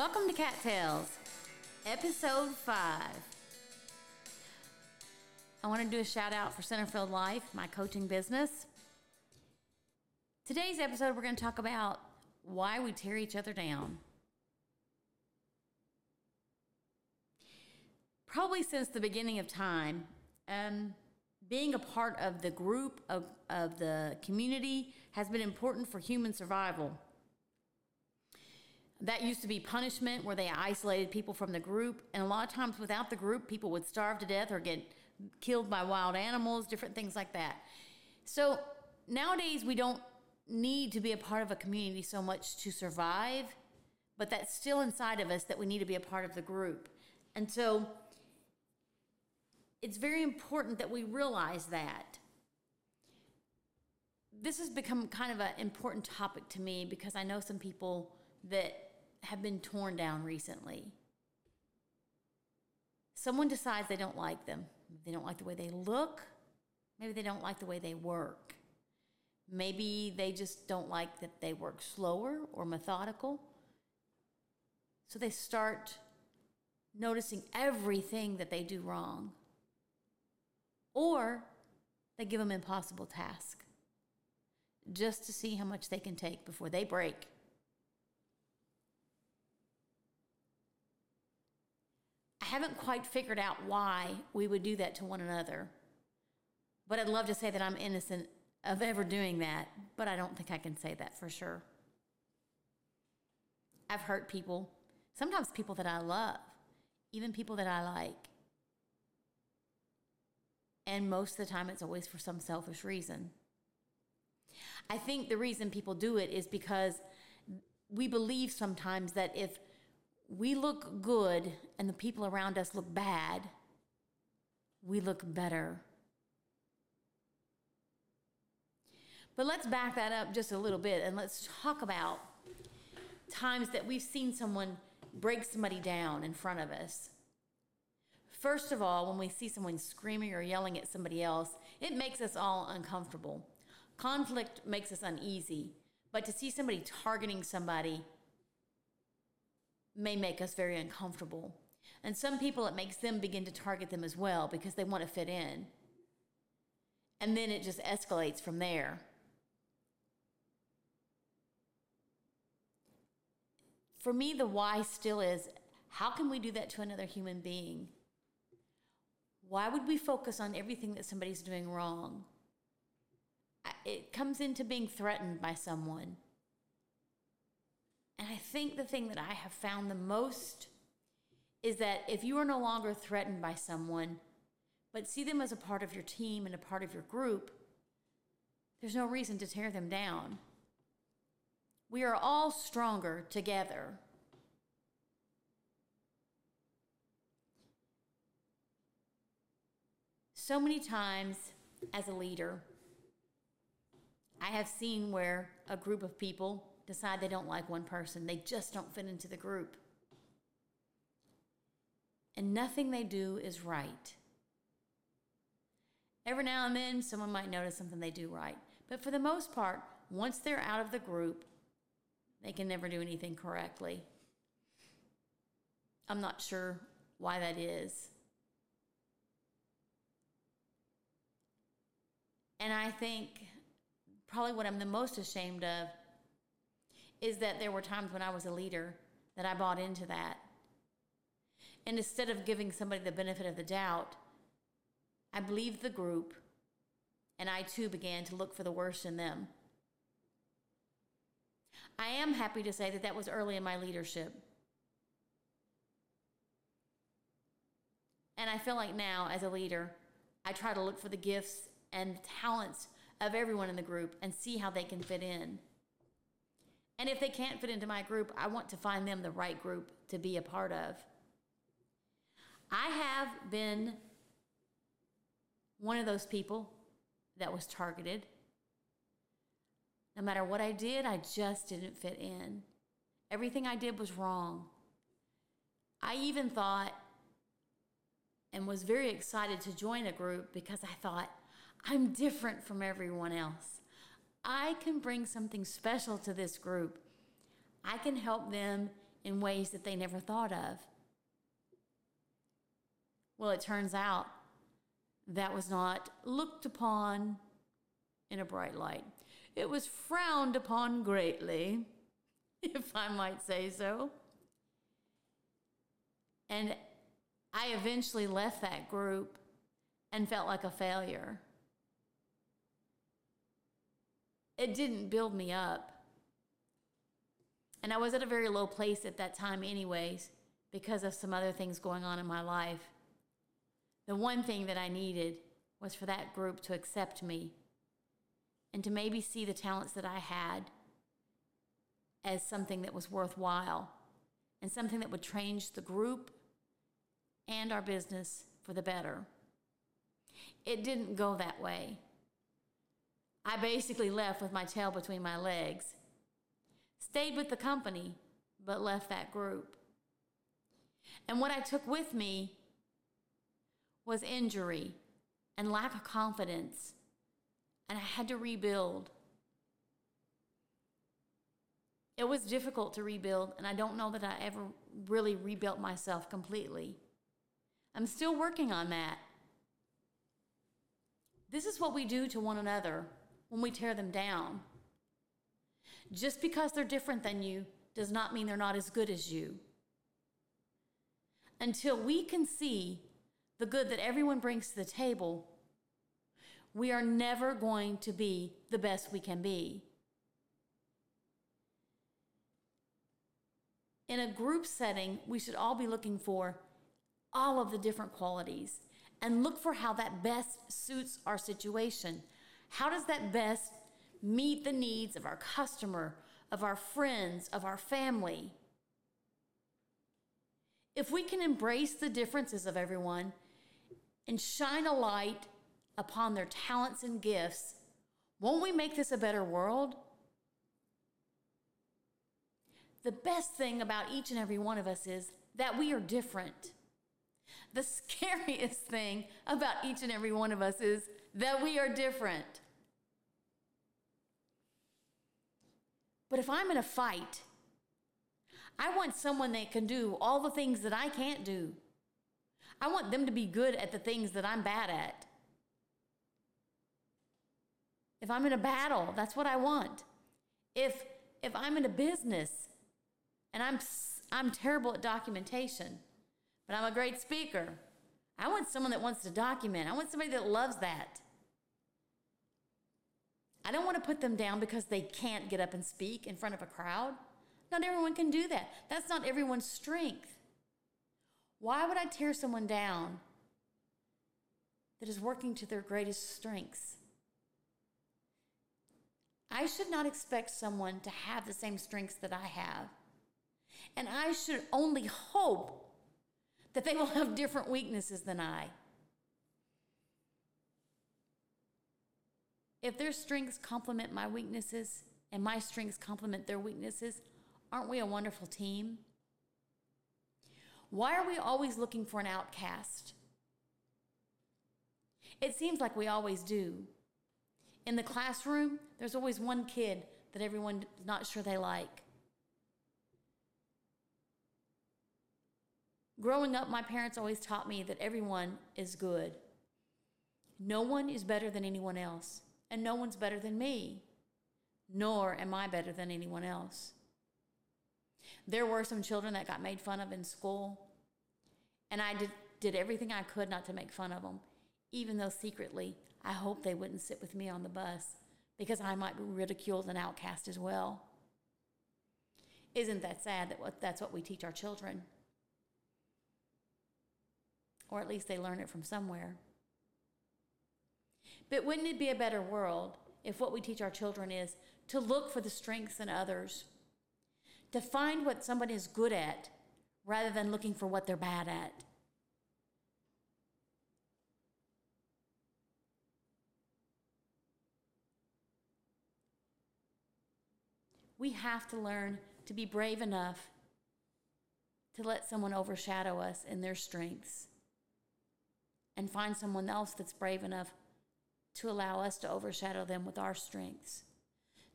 Welcome to Cattails, episode five. I want to do a shout out for Centerfield Life, my coaching business. Today's episode, we're going to talk about why we tear each other down. Probably since the beginning of time, um, being a part of the group of, of the community has been important for human survival. That used to be punishment where they isolated people from the group. And a lot of times, without the group, people would starve to death or get killed by wild animals, different things like that. So nowadays, we don't need to be a part of a community so much to survive, but that's still inside of us that we need to be a part of the group. And so it's very important that we realize that. This has become kind of an important topic to me because I know some people that have been torn down recently. Someone decides they don't like them. They don't like the way they look. Maybe they don't like the way they work. Maybe they just don't like that they work slower or methodical. So they start noticing everything that they do wrong. Or they give them impossible tasks just to see how much they can take before they break. Haven't quite figured out why we would do that to one another. But I'd love to say that I'm innocent of ever doing that, but I don't think I can say that for sure. I've hurt people, sometimes people that I love, even people that I like. And most of the time, it's always for some selfish reason. I think the reason people do it is because we believe sometimes that if we look good and the people around us look bad, we look better. But let's back that up just a little bit and let's talk about times that we've seen someone break somebody down in front of us. First of all, when we see someone screaming or yelling at somebody else, it makes us all uncomfortable. Conflict makes us uneasy, but to see somebody targeting somebody may make us very uncomfortable. And some people, it makes them begin to target them as well because they want to fit in. And then it just escalates from there. For me, the why still is how can we do that to another human being? Why would we focus on everything that somebody's doing wrong? It comes into being threatened by someone. And I think the thing that I have found the most is that if you are no longer threatened by someone, but see them as a part of your team and a part of your group, there's no reason to tear them down. We are all stronger together. So many times as a leader, I have seen where a group of people decide they don't like one person, they just don't fit into the group. And nothing they do is right. Every now and then, someone might notice something they do right. But for the most part, once they're out of the group, they can never do anything correctly. I'm not sure why that is. And I think probably what I'm the most ashamed of is that there were times when I was a leader that I bought into that. And instead of giving somebody the benefit of the doubt, I believed the group and I too began to look for the worst in them. I am happy to say that that was early in my leadership. And I feel like now, as a leader, I try to look for the gifts and talents of everyone in the group and see how they can fit in. And if they can't fit into my group, I want to find them the right group to be a part of. I have been one of those people that was targeted. No matter what I did, I just didn't fit in. Everything I did was wrong. I even thought and was very excited to join a group because I thought, I'm different from everyone else. I can bring something special to this group. I can help them in ways that they never thought of. Well, it turns out that was not looked upon in a bright light. It was frowned upon greatly, if I might say so. And I eventually left that group and felt like a failure. It didn't build me up. And I was at a very low place at that time, anyways, because of some other things going on in my life. The one thing that I needed was for that group to accept me and to maybe see the talents that I had as something that was worthwhile and something that would change the group and our business for the better. It didn't go that way. I basically left with my tail between my legs, stayed with the company, but left that group. And what I took with me was injury and lack of confidence, and I had to rebuild. It was difficult to rebuild, and I don't know that I ever really rebuilt myself completely. I'm still working on that. This is what we do to one another when we tear them down. Just because they're different than you does not mean they're not as good as you. Until we can see the good that everyone brings to the table, we are never going to be the best we can be. In a group setting, we should all be looking for all of the different qualities and look for how that best suits our situation. How does that best meet the needs of our customer, of our friends, of our family? If we can embrace the differences of everyone and shine a light upon their talents and gifts, won't we make this a better world? The best thing about each and every one of us is that we are different. The scariest thing about each and every one of us is that we are different. But if I'm in a fight, I want someone that can do all the things that I can't do. I want them to be good at the things that I'm bad at. If I'm in a battle, that's what I want. If if I'm in a business and I'm I'm terrible at documentation, but I'm a great speaker. I want someone that wants to document. I want somebody that loves that. I don't want to put them down because they can't get up and speak in front of a crowd. Not everyone can do that. That's not everyone's strength. Why would I tear someone down that is working to their greatest strengths? I should not expect someone to have the same strengths that I have. And I should only hope that they will have different weaknesses than I. If their strengths complement my weaknesses and my strengths complement their weaknesses, aren't we a wonderful team? Why are we always looking for an outcast? It seems like we always do. In the classroom, there's always one kid that everyone's not sure they like. Growing up, my parents always taught me that everyone is good. No one is better than anyone else, and no one's better than me, nor am I better than anyone else. There were some children that got made fun of in school, and I did, did everything I could not to make fun of them, even though secretly I hoped they wouldn't sit with me on the bus because I might be ridiculed and outcast as well. Isn't that sad that that's what we teach our children? Or at least they learn it from somewhere. But wouldn't it be a better world if what we teach our children is to look for the strengths in others, to find what somebody is good at rather than looking for what they're bad at? We have to learn to be brave enough to let someone overshadow us in their strengths and find someone else that's brave enough to allow us to overshadow them with our strengths.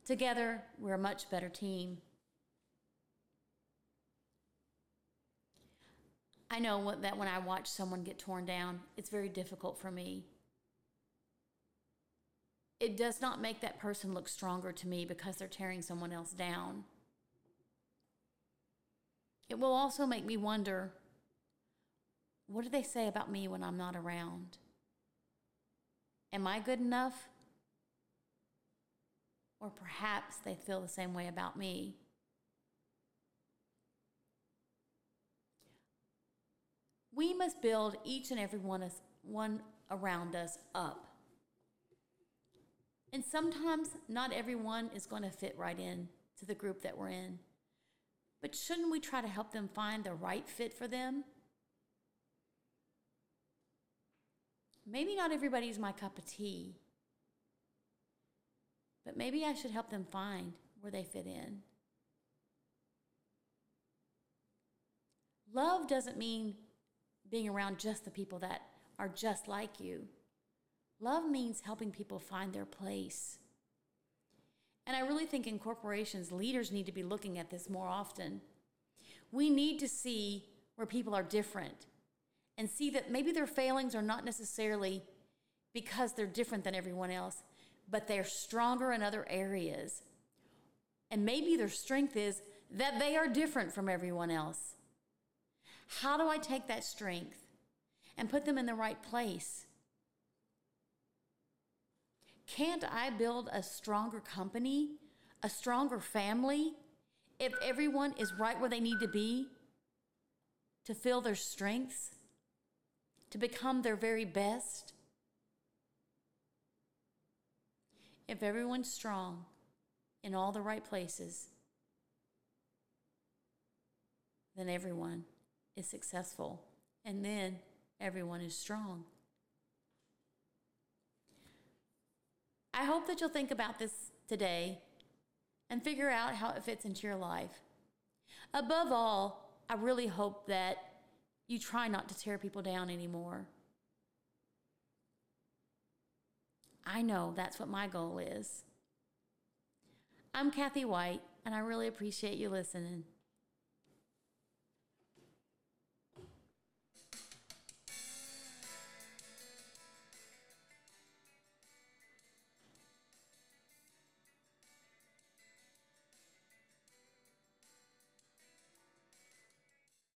Together, we're a much better team. I know that when I watch someone get torn down, it's very difficult for me. It does not make that person look stronger to me because they're tearing someone else down. It will also make me wonder what do they say about me when I'm not around? Am I good enough? Or perhaps they feel the same way about me. We must build each and every one, us, one around us up. And sometimes not everyone is going to fit right in to the group that we're in. But shouldn't we try to help them find the right fit for them? Maybe not everybody's my cup of tea, but maybe I should help them find where they fit in. Love doesn't mean being around just the people that are just like you. Love means helping people find their place. And I really think in corporations, leaders need to be looking at this more often. We need to see where people are different and see that maybe their failings are not necessarily because they're different than everyone else, but they're stronger in other areas. And maybe their strength is that they are different from everyone else. How do I take that strength and put them in the right place? Can't I build a stronger company, a stronger family, if everyone is right where they need to be to fill their strengths, to become their very best? If everyone's strong in all the right places, then everyone is successful, and then everyone is strong. I hope that you'll think about this today and figure out how it fits into your life. Above all, I really hope that you try not to tear people down anymore. I know that's what my goal is. I'm Kathy White, and I really appreciate you listening.